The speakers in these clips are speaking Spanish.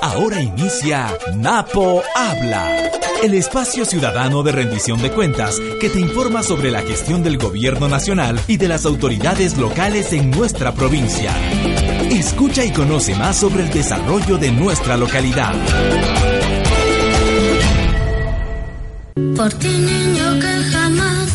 Ahora inicia Napo Habla, el espacio ciudadano de rendición de cuentas que te informa sobre la gestión del gobierno nacional y de las autoridades locales en nuestra provincia. Escucha y conoce más sobre el desarrollo de nuestra localidad. Por ti niño que jamás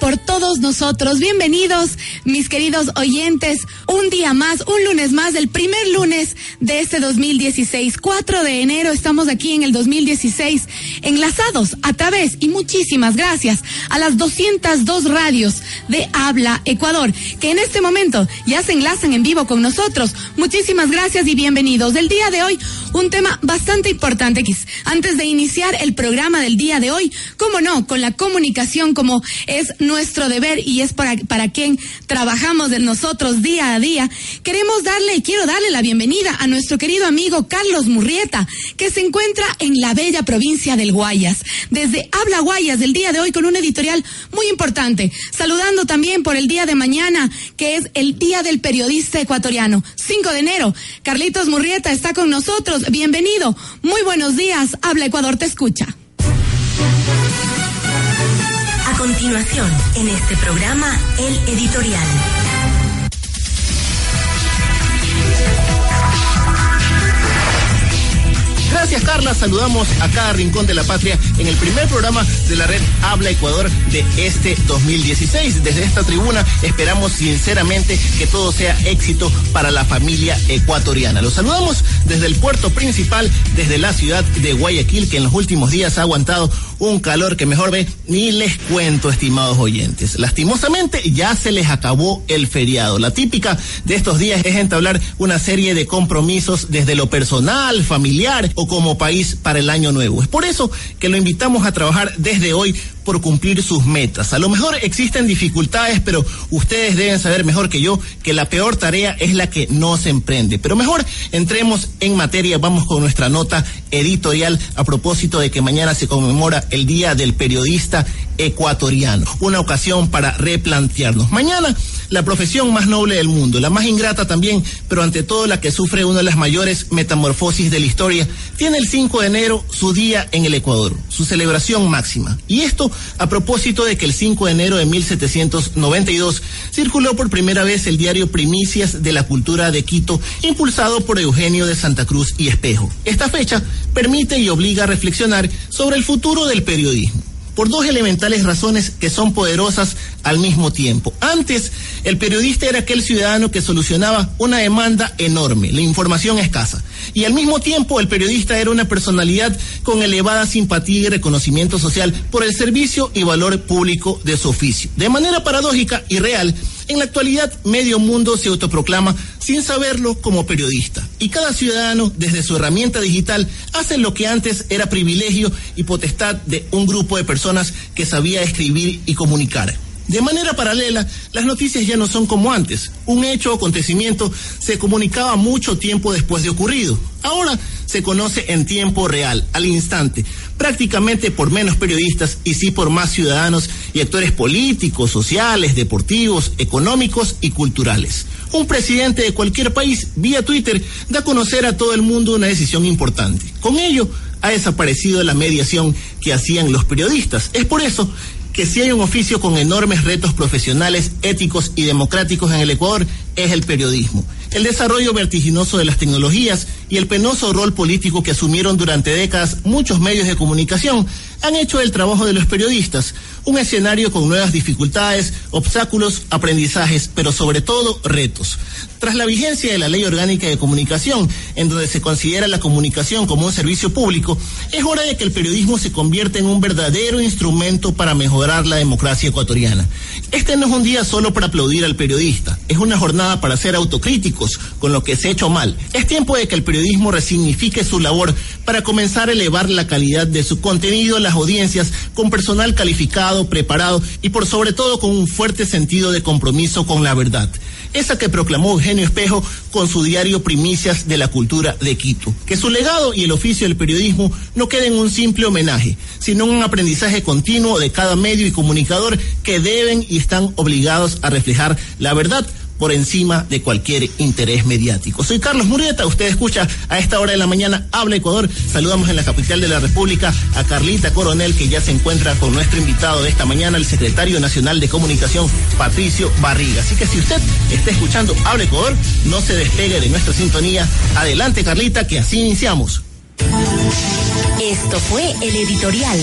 Por todos nosotros. Bienvenidos, mis queridos oyentes. Un día más, un lunes más, el primer lunes de este 2016. 4 de enero estamos aquí en el 2016, enlazados a través, y muchísimas gracias, a las 202 radios de Habla Ecuador, que en este momento ya se enlazan en vivo con nosotros. Muchísimas gracias y bienvenidos. Del día de hoy, un tema bastante importante. X. Antes de iniciar el programa del día de hoy, cómo no, con la comunicación como es nuestro deber y es para, para quien trabajamos de nosotros día a día, queremos darle y quiero darle la bienvenida a nuestro querido amigo Carlos Murrieta, que se encuentra en la bella provincia del Guayas. Desde Habla Guayas del día de hoy con un editorial muy importante. Saludando también por el día de mañana, que es el Día del Periodista Ecuatoriano, 5 de enero. Carlitos Murrieta está con nosotros. Bienvenido. Muy buenos días. Habla Ecuador, te escucha. Continuación, en este programa, el editorial. Gracias Carla, saludamos a cada rincón de la patria en el primer programa de la red Habla Ecuador de este 2016. Desde esta tribuna esperamos sinceramente que todo sea éxito para la familia ecuatoriana. Los saludamos desde el puerto principal, desde la ciudad de Guayaquil, que en los últimos días ha aguantado un calor que mejor ve, ni les cuento, estimados oyentes. Lastimosamente ya se les acabó el feriado. La típica de estos días es entablar una serie de compromisos desde lo personal, familiar o como país para el año nuevo. Es por eso que lo invitamos a trabajar desde hoy por cumplir sus metas. A lo mejor existen dificultades, pero ustedes deben saber mejor que yo que la peor tarea es la que no se emprende. Pero mejor entremos en materia, vamos con nuestra nota editorial a propósito de que mañana se conmemora el Día del Periodista Ecuatoriano. Una ocasión para replantearnos. Mañana la profesión más noble del mundo, la más ingrata también, pero ante todo la que sufre una de las mayores metamorfosis de la historia, tiene el 5 de enero su día en el Ecuador, su celebración máxima. Y esto a propósito de que el 5 de enero de 1792 circuló por primera vez el diario Primicias de la Cultura de Quito, impulsado por Eugenio de Santa Cruz y Espejo. Esta fecha permite y obliga a reflexionar sobre el futuro del periodismo por dos elementales razones que son poderosas al mismo tiempo. Antes, el periodista era aquel ciudadano que solucionaba una demanda enorme, la información escasa. Y al mismo tiempo, el periodista era una personalidad con elevada simpatía y reconocimiento social por el servicio y valor público de su oficio. De manera paradójica y real, en la actualidad, medio mundo se autoproclama sin saberlo como periodista. Y cada ciudadano, desde su herramienta digital, hace lo que antes era privilegio y potestad de un grupo de personas que sabía escribir y comunicar. De manera paralela, las noticias ya no son como antes. Un hecho o acontecimiento se comunicaba mucho tiempo después de ocurrido. Ahora se conoce en tiempo real, al instante, prácticamente por menos periodistas y sí por más ciudadanos y actores políticos, sociales, deportivos, económicos y culturales. Un presidente de cualquier país, vía Twitter, da a conocer a todo el mundo una decisión importante. Con ello, ha desaparecido la mediación que hacían los periodistas. Es por eso que si hay un oficio con enormes retos profesionales, éticos y democráticos en el Ecuador, es el periodismo. El desarrollo vertiginoso de las tecnologías y el penoso rol político que asumieron durante décadas muchos medios de comunicación han hecho del trabajo de los periodistas un escenario con nuevas dificultades, obstáculos, aprendizajes, pero sobre todo retos. Tras la vigencia de la Ley Orgánica de Comunicación, en donde se considera la comunicación como un servicio público, es hora de que el periodismo se convierta en un verdadero instrumento para mejorar la democracia ecuatoriana. Este no es un día solo para aplaudir al periodista, es una jornada para ser autocríticos con lo que se ha hecho mal. Es tiempo de que el periodismo resignifique su labor para comenzar a elevar la calidad de su contenido a las audiencias con personal calificado, preparado y por sobre todo con un fuerte sentido de compromiso con la verdad. Esa que proclamó Eugenio Espejo con su diario Primicias de la Cultura de Quito. Que su legado y el oficio del periodismo no queden en un simple homenaje, sino un aprendizaje continuo de cada medio y comunicador que deben y están obligados a reflejar la verdad por encima de cualquier interés mediático. Soy Carlos Murieta, usted escucha a esta hora de la mañana Habla Ecuador. Saludamos en la capital de la República a Carlita Coronel, que ya se encuentra con nuestro invitado de esta mañana, el secretario nacional de comunicación, Patricio Barriga. Así que si usted está escuchando Habla Ecuador, no se despegue de nuestra sintonía. Adelante, Carlita, que así iniciamos. Esto fue el editorial.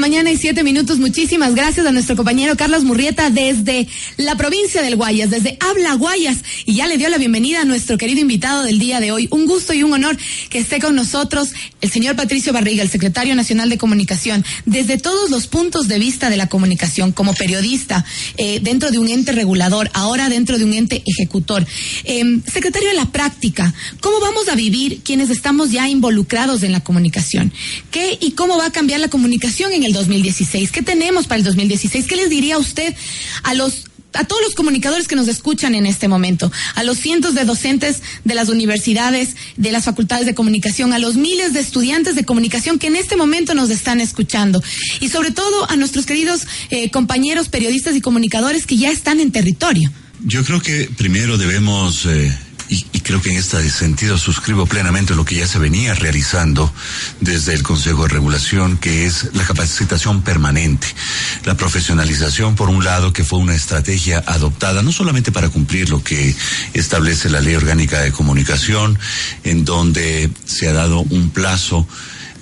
Mañana y siete minutos. Muchísimas gracias a nuestro compañero Carlos Murrieta desde la provincia del Guayas, desde Habla Guayas. Y ya le dio la bienvenida a nuestro querido invitado del día de hoy. Un gusto y un honor que esté con nosotros el señor Patricio Barriga, el secretario nacional de comunicación, desde todos los puntos de vista de la comunicación, como periodista, eh, dentro de un ente regulador, ahora dentro de un ente ejecutor. Eh, secretario de la práctica, ¿cómo vamos a vivir quienes estamos ya involucrados en la comunicación? ¿Qué y cómo va a cambiar la comunicación en el 2016? ¿Qué tenemos para el 2016? ¿Qué les diría usted a los a todos los comunicadores que nos escuchan en este momento, a los cientos de docentes de las universidades, de las facultades de comunicación, a los miles de estudiantes de comunicación que en este momento nos están escuchando y sobre todo a nuestros queridos eh, compañeros periodistas y comunicadores que ya están en territorio. Yo creo que primero debemos eh, y, y, creo que en este sentido suscribo plenamente lo que ya se venía realizando desde el Consejo de Regulación, que es la capacitación permanente, la profesionalización, por un lado, que fue una estrategia adoptada no solamente para cumplir lo que establece la Ley Orgánica de Comunicación, en donde se ha dado un plazo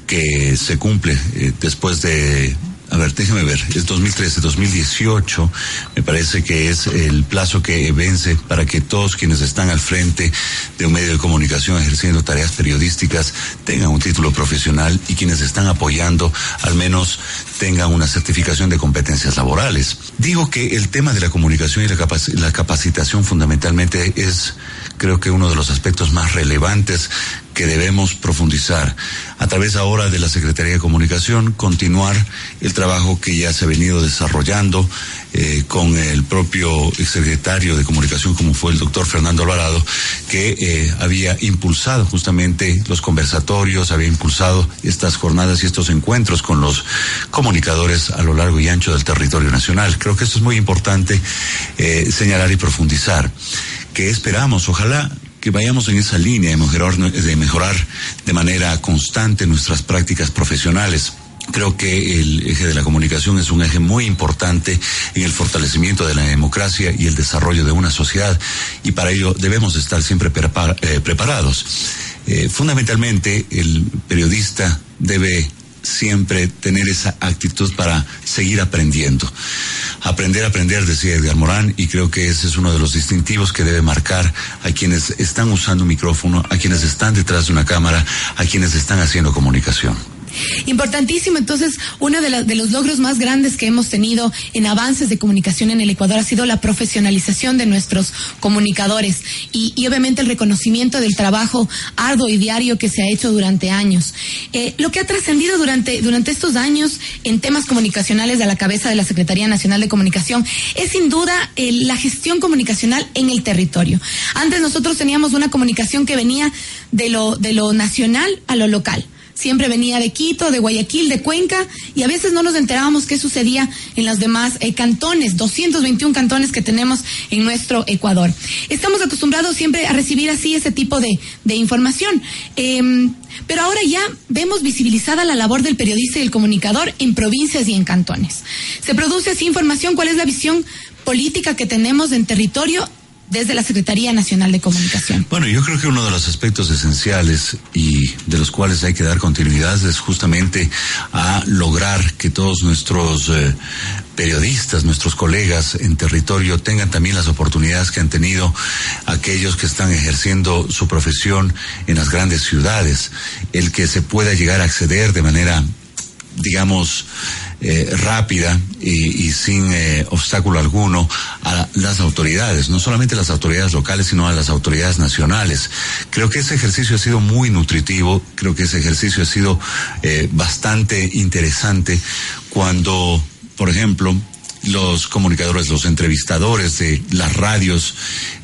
que se cumple eh, después de a ver, déjeme ver, es 2013, 2018, me parece que es el plazo que vence para que todos quienes están al frente de un medio de comunicación ejerciendo tareas periodísticas tengan un título profesional y quienes están apoyando al menos tengan una certificación de competencias laborales. Digo que el tema de la comunicación y la, capac la capacitación fundamentalmente es, creo que uno de los aspectos más relevantes que debemos profundizar a través ahora de la Secretaría de Comunicación, continuar el trabajo que ya se ha venido desarrollando eh, con el propio secretario de Comunicación, como fue el doctor Fernando Alvarado, que eh, había impulsado justamente los conversatorios, había impulsado estas jornadas y estos encuentros con los comunicadores a lo largo y ancho del territorio nacional. Creo que esto es muy importante eh, señalar y profundizar. ¿Qué esperamos? Ojalá que vayamos en esa línea de mejorar, de manera constante nuestras prácticas profesionales. Creo que el eje de la comunicación es un eje muy importante en el fortalecimiento de la democracia y el desarrollo de una sociedad y para ello debemos estar siempre eh, preparados. Eh, fundamentalmente el periodista debe siempre tener esa actitud para seguir aprendiendo. Aprender, aprender, decía Edgar Morán, y creo que ese es uno de los distintivos que debe marcar a quienes están usando un micrófono, a quienes están detrás de una cámara, a quienes están haciendo comunicación. Importantísimo. Entonces, uno de, los logros más grandes que hemos tenido en avances de comunicación en el Ecuador ha sido la profesionalización de nuestros comunicadores y, y obviamente el reconocimiento del trabajo arduo y diario que se ha hecho durante años. Eh, lo que ha trascendido durante, durante estos años en temas comunicacionales a la cabeza de la Secretaría Nacional de Comunicación es sin duda eh, la gestión comunicacional en el territorio. Antes nosotros teníamos una comunicación que venía de lo, de lo nacional a lo local siempre venía de Quito, de Guayaquil, de Cuenca, y a veces no nos enterábamos qué sucedía en los demás eh, cantones, 221 cantones que tenemos en nuestro Ecuador. Estamos acostumbrados siempre a recibir así ese tipo de, información. Eh, pero ahora ya vemos visibilizada la labor del periodista y el comunicador en provincias y en cantones. Se produce así información, cuál es la visión política que tenemos en territorio desde la Secretaría Nacional de Comunicación. Bueno, yo creo que uno de los aspectos esenciales y de los cuales hay que dar continuidad es justamente a lograr que todos nuestros eh, periodistas, nuestros colegas en territorio tengan también las oportunidades que han tenido aquellos que están ejerciendo su profesión en las grandes ciudades, el que se pueda llegar a acceder de manera, digamos, eh, rápida y, y sin eh, obstáculo alguno a las autoridades, no solamente las autoridades locales, sino a las autoridades nacionales. Creo que ese ejercicio ha sido muy nutritivo, creo que ese ejercicio ha sido eh, bastante interesante cuando, por ejemplo, los comunicadores, los entrevistadores de las radios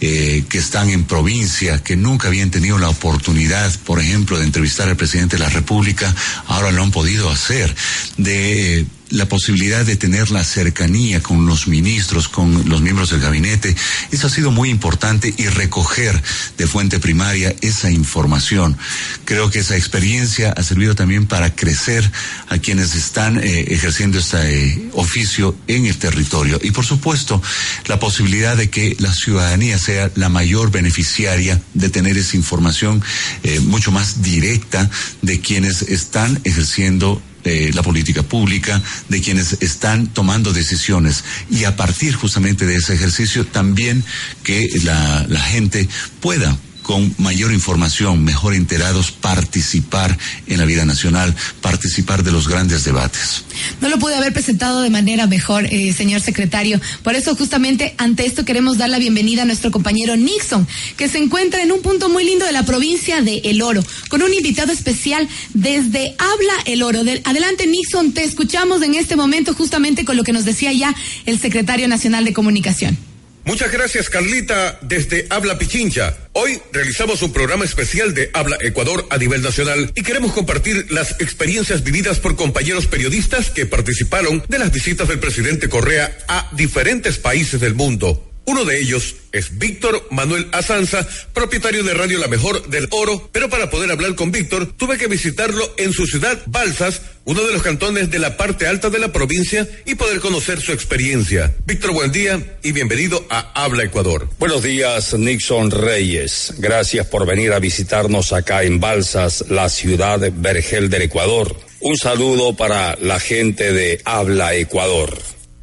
eh, que están en provincia, que nunca habían tenido la oportunidad, por ejemplo, de entrevistar al presidente de la República, ahora lo han podido hacer, de eh, la posibilidad de tener la cercanía con los ministros, con los miembros del gabinete. Eso ha sido muy importante y recoger de fuente primaria esa información. Creo que esa experiencia ha servido también para crecer a quienes están eh, ejerciendo este eh, oficio en el territorio. Y por supuesto, la posibilidad de que la ciudadanía sea la mayor beneficiaria de tener esa información eh, mucho más directa de quienes están ejerciendo de la política pública, de quienes están tomando decisiones. Y a partir justamente de ese ejercicio también que la, la gente pueda con mayor información, mejor enterados, participar en la vida nacional, participar de los grandes debates. No lo pude haber presentado de manera mejor, eh, señor secretario. Por eso, justamente ante esto, queremos dar la bienvenida a nuestro compañero Nixon, que se encuentra en un punto muy lindo de la provincia de El Oro, con un invitado especial desde Habla El Oro. Del- adelante, Nixon, te escuchamos en este momento, justamente con lo que nos decía ya el secretario nacional de Comunicación. Muchas gracias, Carlita, desde Habla Pichincha. Hoy realizamos un programa especial de Habla Ecuador a nivel nacional y queremos compartir las experiencias vividas por compañeros periodistas que participaron de las visitas del presidente Correa a diferentes países del mundo. Uno de ellos es Víctor Manuel Azanza, propietario de Radio La Mejor del Oro, pero para poder hablar con Víctor tuve que visitarlo en su ciudad, Balsas, uno de los cantones de la parte alta de la provincia, y poder conocer su experiencia. Víctor, buen día y bienvenido a Habla Ecuador. Buenos días, Nixon Reyes. Gracias por venir a visitarnos acá en Balsas, la ciudad Vergel del Ecuador. Un saludo para la gente de Habla Ecuador.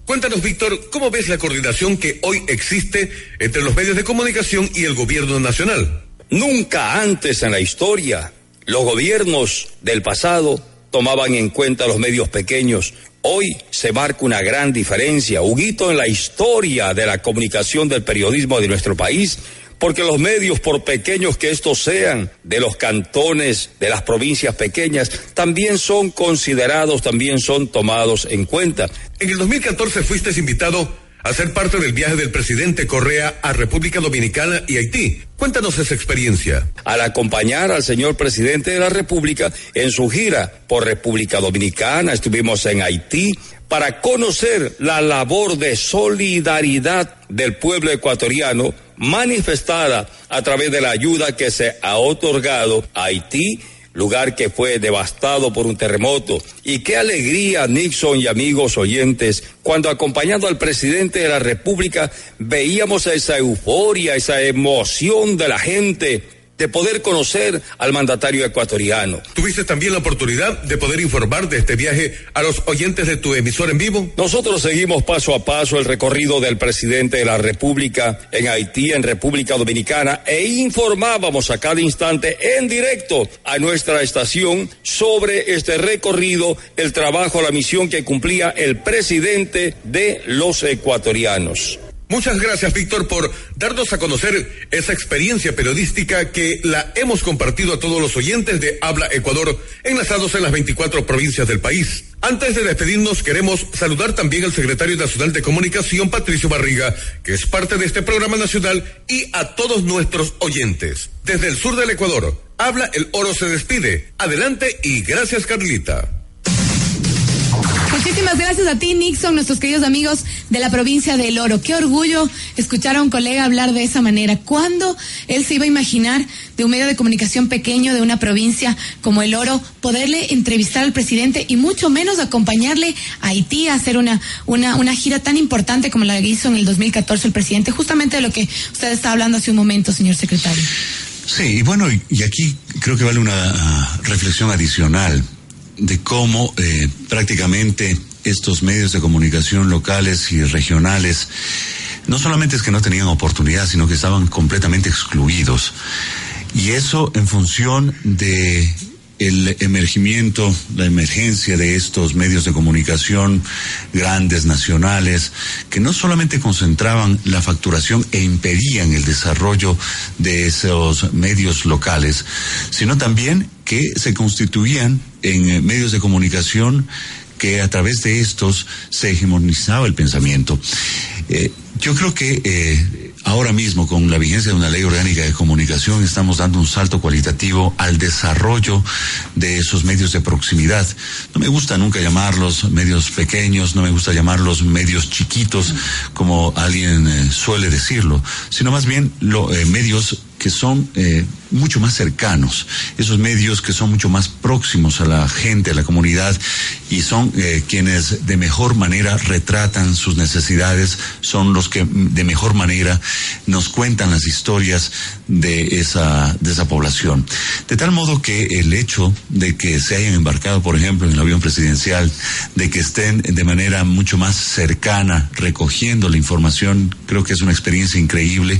Cuéntanos, Víctor, ¿cómo ves la coordinación que hoy existe entre los medios de comunicación y el gobierno nacional? Nunca antes en la historia los gobiernos del pasado tomaban en cuenta los medios pequeños. Hoy se marca una gran diferencia, un hito en la historia de la comunicación del periodismo de nuestro país, porque los medios, por pequeños que estos sean, de los cantones, de las provincias pequeñas, también son considerados, también son tomados en cuenta. En el 2014 fuiste invitado a ser parte del viaje del presidente Correa a República Dominicana y Haití. Cuéntanos esa experiencia. al acompañar al señor presidente de la República en su gira por República Dominicana, estuvimos en Haití para conocer la labor de solidaridad del pueblo ecuatoriano manifestada a través de la ayuda que se ha otorgado a Haití lugar que fue devastado por un terremoto. Y qué alegría, Nixon y amigos oyentes, cuando acompañando al presidente de la República veíamos esa euforia, esa emoción de la gente de poder conocer al mandatario ecuatoriano. ¿Tuviste también la oportunidad de poder informar de este viaje a los oyentes de tu emisor en vivo? Nosotros seguimos paso a paso el recorrido del presidente de la República en Haití, en República Dominicana, e informábamos a cada instante en directo a nuestra estación sobre este recorrido, el trabajo, la misión que cumplía el presidente de los ecuatorianos. Muchas gracias, Víctor, por darnos a conocer esa experiencia periodística que la hemos compartido a todos los oyentes de Habla Ecuador, enlazados en las 24 provincias del país. Antes de despedirnos, queremos saludar también al secretario nacional de Comunicación, Patricio Barriga, que es parte de este programa nacional, y a todos nuestros oyentes. Desde el sur del Ecuador, Habla el Oro se despide. Adelante y gracias, Carlita. Muchísimas gracias a ti, Nixon, nuestros queridos amigos de la provincia del Oro. Qué orgullo escuchar a un colega hablar de esa manera. ¿Cuándo él se iba a imaginar de un medio de comunicación pequeño de una provincia como el Oro poderle entrevistar al presidente y mucho menos acompañarle a Haití a hacer una, una, una gira tan importante como la que hizo en el 2014 el presidente? Justamente de lo que usted estaba hablando hace un momento, señor secretario. Sí, y bueno, y, y aquí creo que vale una ah, reflexión adicional de cómo eh, prácticamente estos medios de comunicación locales y regionales no solamente es que no tenían oportunidad, sino que estaban completamente excluidos. Y eso en función de el emergimiento, la emergencia de estos medios de comunicación grandes, nacionales, que no solamente concentraban la facturación e impedían el desarrollo de esos medios locales, sino también que se constituían en eh, medios de comunicación que a través de estos se hegemonizaba el pensamiento. Eh, yo creo que eh, ahora mismo, con la vigencia de una ley orgánica de comunicación, estamos dando un salto cualitativo al desarrollo de esos medios de proximidad. No me gusta nunca llamarlos medios pequeños, no me gusta llamarlos medios chiquitos, como alguien eh, suele decirlo, sino más bien lo, eh, medios que son eh, mucho más cercanos, esos medios que son mucho más próximos a la gente, a la comunidad, y son eh, quienes de mejor manera retratan sus necesidades, son los que de mejor manera nos cuentan las historias de esa, de esa población. De tal modo que el hecho de que se hayan embarcado, por ejemplo, en el avión presidencial, de que estén de manera mucho más cercana recogiendo la información, creo que es una experiencia increíble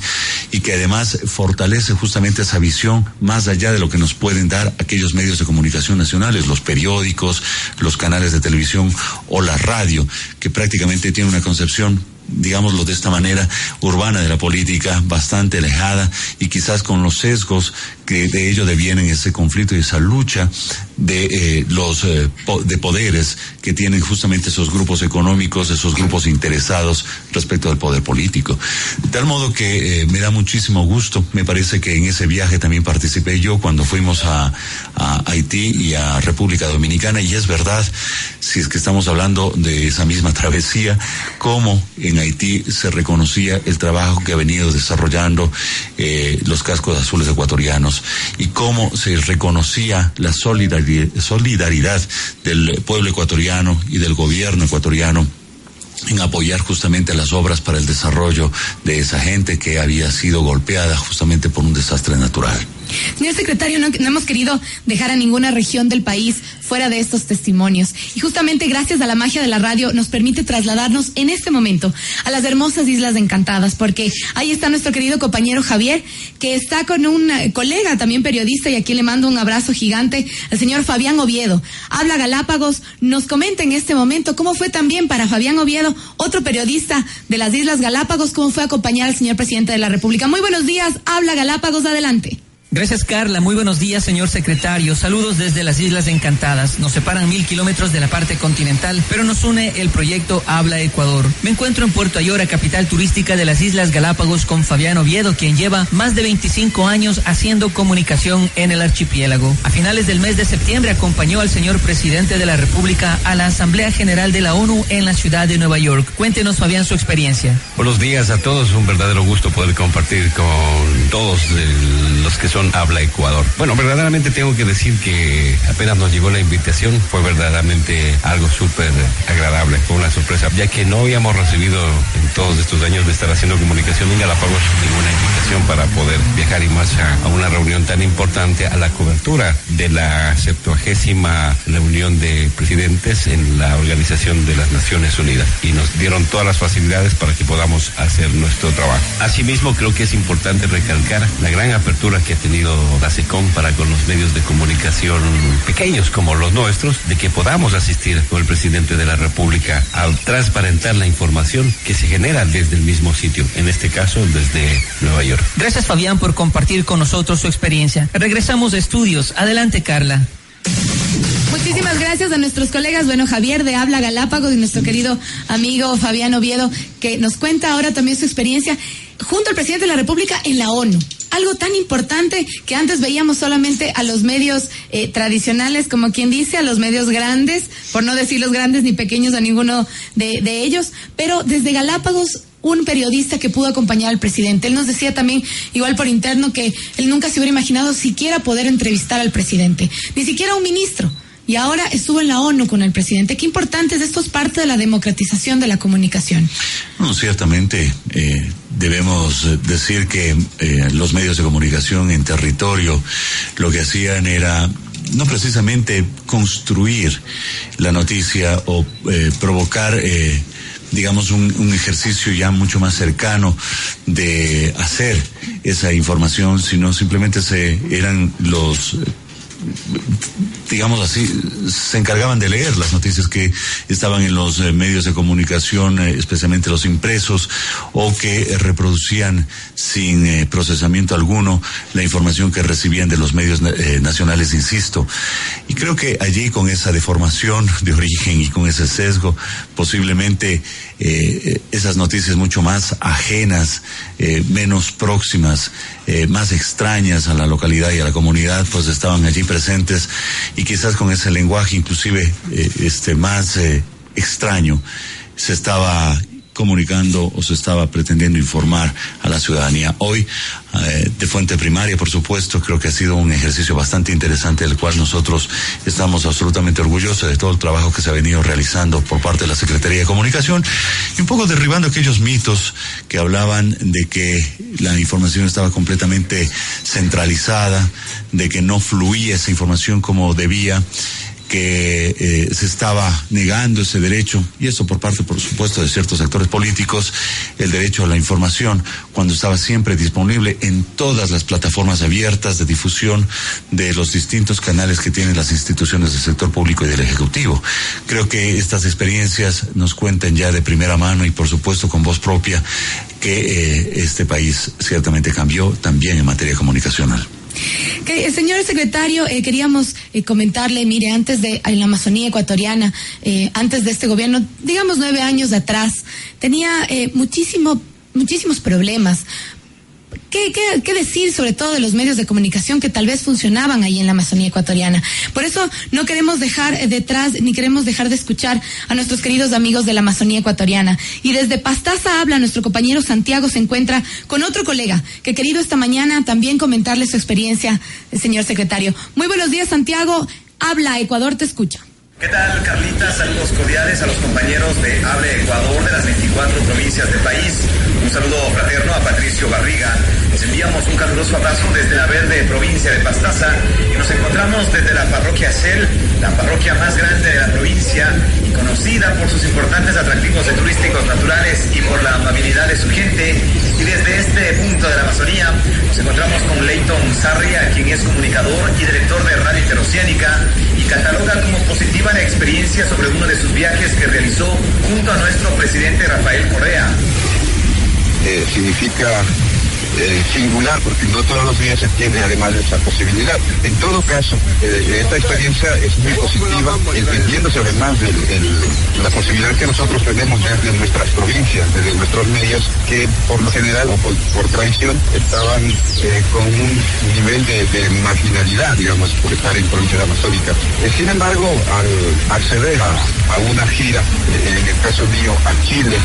y que además fortalece justamente esa visión más allá de lo que nos pueden dar aquellos medios de comunicación nacionales, los periódicos, los canales de televisión o la radio, que prácticamente tienen una concepción digámoslo de esta manera, urbana de la política, bastante alejada y quizás con los sesgos que de ello devienen ese conflicto y esa lucha de eh, los eh, de poderes que tienen justamente esos grupos económicos, esos grupos interesados respecto al poder político. De tal modo que eh, me da muchísimo gusto, me parece que en ese viaje también participé yo cuando fuimos a, a Haití y a República Dominicana y es verdad, si es que estamos hablando de esa misma travesía, cómo en Haití se reconocía el trabajo que ha venido desarrollando los cascos azules ecuatorianos y cómo se reconocía la solidaridad, del pueblo ecuatoriano y del gobierno ecuatoriano en apoyar justamente las obras para el desarrollo de esa gente que había sido golpeada justamente por un desastre natural. Señor secretario, no, no, hemos querido dejar a ninguna región del país fuera de estos testimonios. Y justamente gracias a la magia de la radio nos permite trasladarnos en este momento a las hermosas Islas Encantadas, porque ahí está nuestro querido compañero Javier, que está con un eh, colega también periodista, y aquí le mando un abrazo gigante, el señor Fabián Oviedo. Habla Galápagos, nos comenta en este momento cómo fue también para Fabián Oviedo, otro periodista de las Islas Galápagos, cómo fue acompañar al señor presidente de la República. Muy buenos días, habla Galápagos, adelante. Gracias, Carla. Muy buenos días, señor secretario. Saludos desde las Islas Encantadas. Nos separan mil kilómetros de la parte continental, pero nos une el proyecto Habla Ecuador. Me encuentro en Puerto Ayora, capital turística de las Islas Galápagos, con Fabián Oviedo, quien lleva más de 25 años haciendo comunicación en el archipiélago. A finales del mes de septiembre acompañó al señor presidente de la República a la Asamblea General de la ONU en la ciudad de Nueva York. Cuéntenos, Fabián, su experiencia. Buenos días a todos. Un verdadero gusto poder compartir con todos los que son Habla Ecuador. Bueno, verdaderamente tengo que decir que apenas nos llegó la invitación, fue verdaderamente algo súper agradable, fue una sorpresa, ya que no habíamos recibido en todos estos años de estar haciendo comunicación en Galápagos ninguna invitación para poder viajar y más a, a una reunión tan importante, a la cobertura de la septuagésima reunión de presidentes en la Organización de las Naciones Unidas. Y nos dieron todas las facilidades para que podamos hacer nuestro trabajo. Asimismo, creo que es importante recalcar la gran apertura que ha tenido la SECOM para con los medios de comunicación pequeños como los nuestros, de que podamos asistir con el presidente de la República al transparentar la información que se genera desde el mismo sitio, en este caso desde Nueva York. Gracias Fabián por compartir con nosotros su experiencia. Regresamos de estudios. Adelante Carla. Muchísimas gracias a nuestros colegas, bueno, Javier de Habla Galápagos y nuestro querido amigo Fabián Oviedo, que nos cuenta ahora también su experiencia junto al presidente de la República en la ONU. Algo tan importante que antes veíamos solamente a los medios eh, tradicionales, como quien dice, a los medios grandes, por no decir los grandes ni pequeños a ninguno de, ellos, pero desde Galápagos un periodista que pudo acompañar al presidente. Él nos decía también, igual por interno, que él nunca se hubiera imaginado siquiera poder entrevistar al presidente, ni siquiera un ministro. Y ahora estuvo en la ONU con el presidente. Qué importante es esto, es parte de la democratización de la comunicación. No, ciertamente eh, debemos eh, decir que eh, los medios de comunicación en territorio lo que hacían era no precisamente construir la noticia o eh, provocar digamos, un, un, ejercicio ya mucho más cercano de hacer esa información, sino simplemente se eran los digamos así, se encargaban de leer las noticias que estaban en los eh, medios de comunicación, eh, especialmente los impresos, o que reproducían sin eh, procesamiento alguno la información que recibían de los medios nacionales, insisto. Y creo que allí con esa deformación de origen y con ese sesgo, posiblemente esas noticias mucho más ajenas, menos próximas, más extrañas a la localidad y a la comunidad, pues estaban allí presentes y quizás con ese lenguaje inclusive eh, este más eh, extraño se estaba comunicando o se estaba pretendiendo informar a la ciudadanía. Hoy, eh, de fuente primaria, por supuesto, creo que ha sido un ejercicio bastante interesante del cual nosotros estamos absolutamente orgullosos de todo el trabajo que se ha venido realizando por parte de la Secretaría de Comunicación y un poco derribando aquellos mitos que hablaban de que la información estaba completamente centralizada, de que no fluía esa información como debía que eh, se estaba negando ese derecho, y eso por parte, por supuesto, de ciertos sectores políticos, el derecho a la información, cuando estaba siempre disponible en todas las plataformas abiertas de difusión de los distintos canales que tienen las instituciones del sector público y del Ejecutivo. Creo que estas experiencias nos cuentan ya de primera mano y, por supuesto, con voz propia, que eh, este país ciertamente cambió también en materia comunicacional. Que, señor secretario, eh, queríamos eh, comentarle, mire, antes de en la Amazonía ecuatoriana, eh, antes de este gobierno, digamos nueve años atrás, tenía muchísimo, muchísimos problemas. ¿Qué, qué, ¿Qué, decir sobre todo de los medios de comunicación que tal vez funcionaban ahí en la Amazonía ecuatoriana? Por eso no queremos dejar detrás ni queremos dejar de escuchar a nuestros queridos amigos de la Amazonía ecuatoriana. Y desde Pastaza habla nuestro compañero Santiago se encuentra con otro colega que querido esta mañana también comentarle su experiencia, señor secretario. Muy buenos días Santiago, habla Ecuador te escucha. ¿Qué tal, Carlita? Saludos cordiales a los compañeros de Hable Ecuador de las 24 provincias del país. Un saludo fraterno a Patricio Barriga. Les enviamos un caluroso abrazo desde la verde provincia de Pastaza y nos encontramos desde la parroquia Cel, la parroquia más grande de la provincia y conocida por sus importantes atractivos turísticos naturales y por la amabilidad de su gente. Y desde este punto de la Amazonía nos encontramos con Leighton Sarria, quien es comunicador y director de Radio Interoceánica y cataloga como positiva la experiencia sobre uno de sus viajes que realizó junto a nuestro presidente Rafael Correa. Eh, significa eh, singular, porque no todos los días se tiene además esa posibilidad. En todo caso, eh, esta experiencia es muy positiva, entendiéndose además de, de, la posibilidad que nosotros tenemos desde nuestras provincias, desde nuestros medios, que por lo general o por, por tradición estaban eh, con un nivel de, de, marginalidad, digamos, por estar en provincia amazónica. sin embargo, al acceder a, a una gira, en el caso mío, a Chile,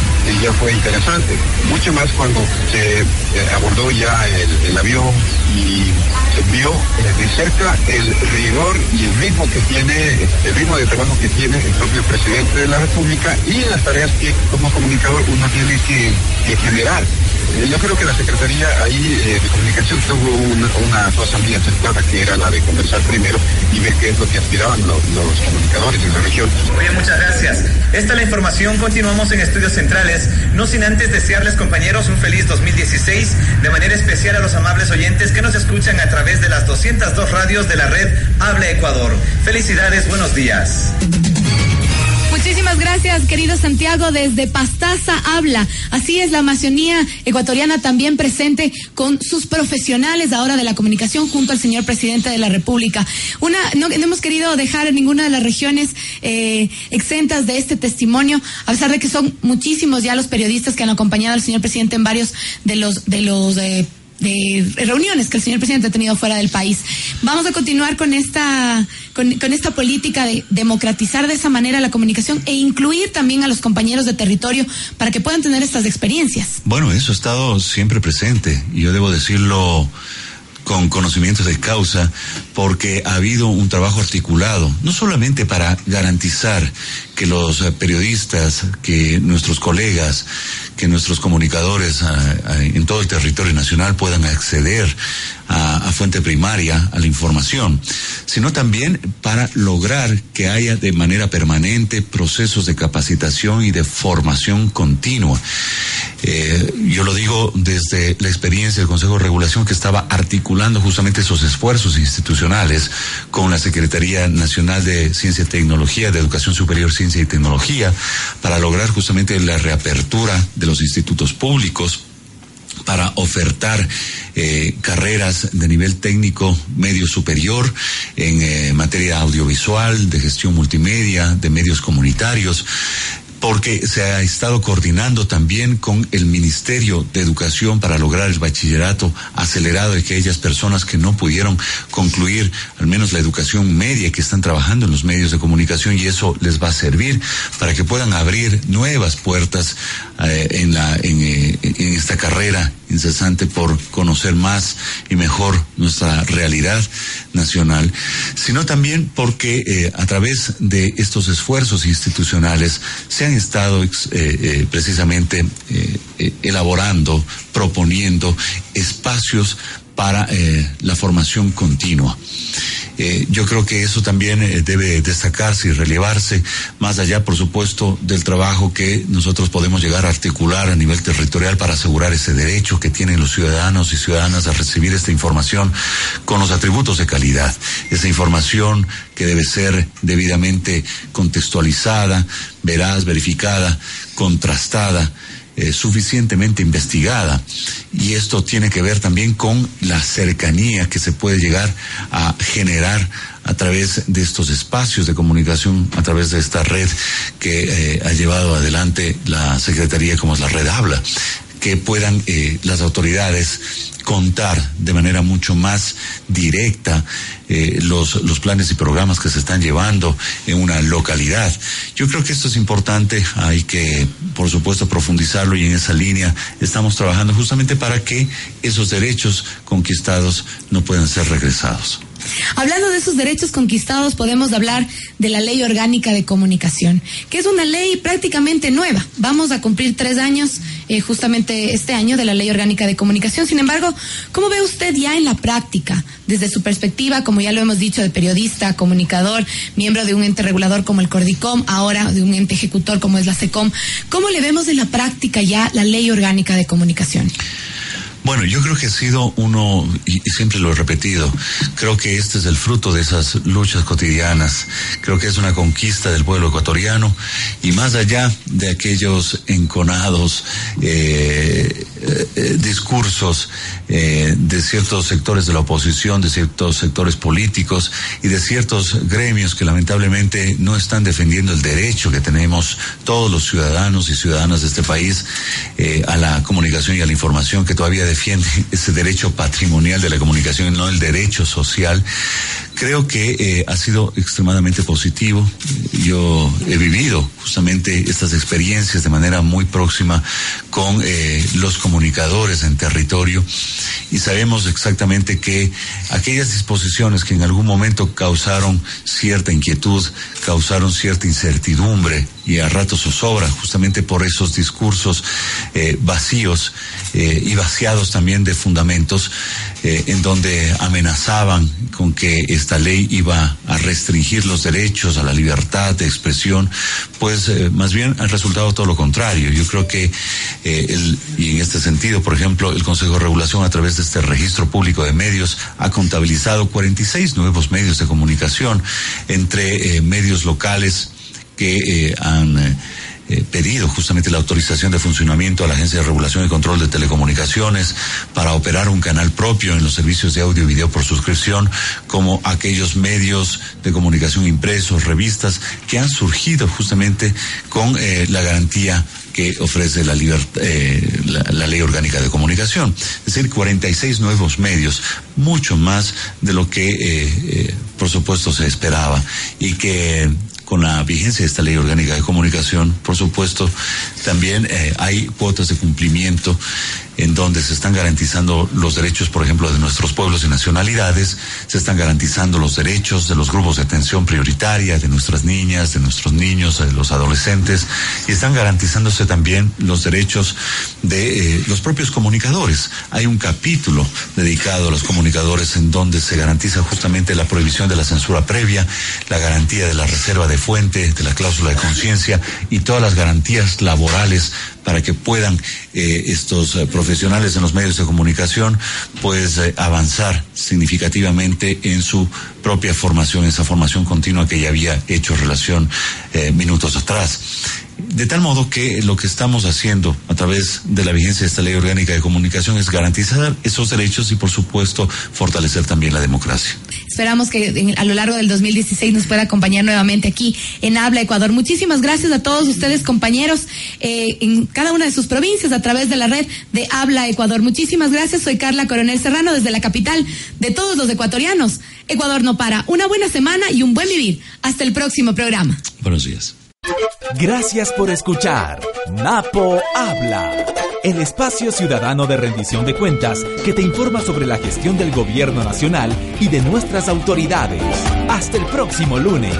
ya fue interesante, mucho más cuando se abordó ya el, avión y vio de cerca el rigor y el ritmo que tiene, el ritmo de trabajo que tiene el propio presidente de la República y las tareas que como comunicador uno tiene que generar. Yo creo que la Secretaría ahí eh, de Comunicación tuvo una, una, cosa muy acertada que era la de conversar primero y ver qué es lo que aspiraban los, los comunicadores de la región. Muy bien, muchas gracias. Esta es la información. Continuamos en Estudios Centrales. No sin antes desearles, compañeros, un feliz 2016. De manera especial a los amables oyentes que nos escuchan a través de las 202 radios de la red Habla Ecuador. Felicidades, buenos días. Muchísimas gracias, querido Santiago. Desde Pastaza habla. Así es la Amazonía ecuatoriana también presente con sus profesionales ahora de la comunicación junto al señor presidente de la República. Una, no, no hemos querido dejar ninguna de las regiones eh, exentas de este testimonio, a pesar de que son muchísimos ya los periodistas que han acompañado al señor presidente en varios de los de los eh, de reuniones que el señor presidente ha tenido fuera del país. Vamos a continuar con esta, con, esta política de democratizar de esa manera la comunicación e incluir también a los compañeros de territorio para que puedan tener estas experiencias. Bueno, eso ha estado siempre presente yo debo decirlo con conocimientos de causa, porque ha habido un trabajo articulado, no solamente para garantizar que los eh, periodistas, que nuestros colegas, que nuestros comunicadores eh, eh, en todo el territorio nacional puedan acceder a, fuente primaria, a la información, sino también para lograr que haya de manera permanente procesos de capacitación y de formación continua. Yo lo digo desde la experiencia del Consejo de Regulación que estaba articulando justamente esos esfuerzos institucionales con la Secretaría Nacional de Ciencia y Tecnología, de Educación Superior, Ciencia y Tecnología, para lograr justamente la reapertura de los institutos públicos para ofertar eh, carreras de nivel técnico medio superior en eh, materia audiovisual, de gestión multimedia, de medios comunitarios porque se ha estado coordinando también con el Ministerio de Educación para lograr el bachillerato acelerado de aquellas personas que no pudieron concluir al menos la educación media que están trabajando en los medios de comunicación y eso les va a servir para que puedan abrir nuevas puertas eh, en la en, eh, en esta carrera incesante por conocer más y mejor nuestra realidad nacional, sino también porque eh, a través de estos esfuerzos institucionales se han estado eh, eh, precisamente elaborando, proponiendo espacios para la formación continua. Eh, yo creo que eso también eh, debe destacarse y relevarse, más allá, por supuesto, del trabajo que nosotros podemos llegar a articular a nivel territorial para asegurar ese derecho que tienen los ciudadanos y ciudadanas a recibir esta información con los atributos de calidad. Esa información que debe ser debidamente contextualizada, veraz, verificada, contrastada eh, suficientemente investigada. Y esto tiene que ver también con la cercanía que se puede llegar a generar a través de estos espacios de comunicación, a través de esta red que eh, ha llevado adelante la Secretaría como es la red Habla, que puedan eh, las autoridades contar de manera mucho más directa eh, los, los planes y programas que se están llevando en una localidad. Yo creo que esto es importante, hay que, por supuesto, profundizarlo y en esa línea estamos trabajando justamente para que esos derechos conquistados no puedan ser regresados. Hablando de esos derechos conquistados, podemos hablar de la Ley Orgánica de Comunicación, que es una ley prácticamente nueva. Vamos a cumplir tres años eh, justamente este año de la Ley Orgánica de Comunicación. Sin embargo, ¿cómo ve usted ya en la práctica, desde su perspectiva, como ya lo hemos dicho, de periodista, comunicador, miembro de un ente regulador como el Cordicom, ahora de un ente ejecutor como es la SECOM? ¿Cómo le vemos en la práctica ya la Ley Orgánica de Comunicación? Bueno, yo creo que ha sido uno, y, siempre lo he repetido, creo que este es el fruto de esas luchas cotidianas, creo que es una conquista del pueblo ecuatoriano y más allá de aquellos enconados eh, eh, discursos eh, de ciertos sectores de la oposición, de ciertos sectores políticos y de ciertos gremios que lamentablemente no están defendiendo el derecho que tenemos todos los ciudadanos y ciudadanas de este país a la comunicación y a la información que todavía defiende ese derecho patrimonial de la comunicación no el derecho social, creo que eh, ha sido extremadamente positivo. Yo he vivido justamente estas experiencias de manera muy próxima con eh, los comunicadores en territorio y sabemos exactamente que aquellas disposiciones que en algún momento causaron cierta inquietud, causaron cierta incertidumbre y a ratos zozobra, justamente por esos discursos eh, vacíos y vaciados también de fundamentos, en donde amenazaban con que esta ley iba a restringir los derechos a la libertad de expresión, pues eh, más bien ha resultado todo lo contrario. Yo creo que, eh, el, y en este sentido, por ejemplo, el Consejo de Regulación a través de este registro público de medios ha contabilizado 46 nuevos medios de comunicación entre medios locales que han eh, pedido justamente la autorización de funcionamiento a la Agencia de Regulación y Control de Telecomunicaciones para operar un canal propio en los servicios de audio y video por suscripción, como aquellos medios de comunicación impresos, revistas, que han surgido justamente con eh, la garantía que ofrece la, eh, la, la, ley orgánica de comunicación. Es decir, 46 nuevos medios, mucho más de lo que, eh, eh, por supuesto, se esperaba y que con la vigencia de esta ley orgánica de comunicación, por supuesto, también eh, hay cuotas de cumplimiento en donde se están garantizando los derechos, por ejemplo, de nuestros pueblos y nacionalidades, se están garantizando los derechos de los grupos de atención prioritaria, de nuestras niñas, de nuestros niños, de los adolescentes, y están garantizándose también los derechos de eh, los propios comunicadores. Hay un capítulo dedicado a los comunicadores en donde se garantiza justamente la prohibición de la censura previa, la garantía de la reserva de fuente, de la cláusula de conciencia y todas las garantías laborales para que puedan eh, estos eh, profesionales en los medios de comunicación pues eh, avanzar significativamente en su propia formación, esa formación continua que ya había hecho relación minutos atrás. De tal modo que lo que estamos haciendo a través de la vigencia de esta ley orgánica de comunicación es garantizar esos derechos y, por supuesto, fortalecer también la democracia. Esperamos que a lo largo del 2016 nos pueda acompañar nuevamente aquí en Habla Ecuador. Muchísimas gracias a todos ustedes, compañeros, eh, en cada una de sus provincias a través de la red de Habla Ecuador. Muchísimas gracias. Soy Carla Coronel Serrano desde la capital de todos los ecuatorianos. Ecuador no para. Una buena semana y un buen vivir. Hasta el próximo programa. Buenos días. Gracias por escuchar Napo Habla, el espacio ciudadano de rendición de cuentas que te informa sobre la gestión del gobierno nacional y de nuestras autoridades. Hasta el próximo lunes.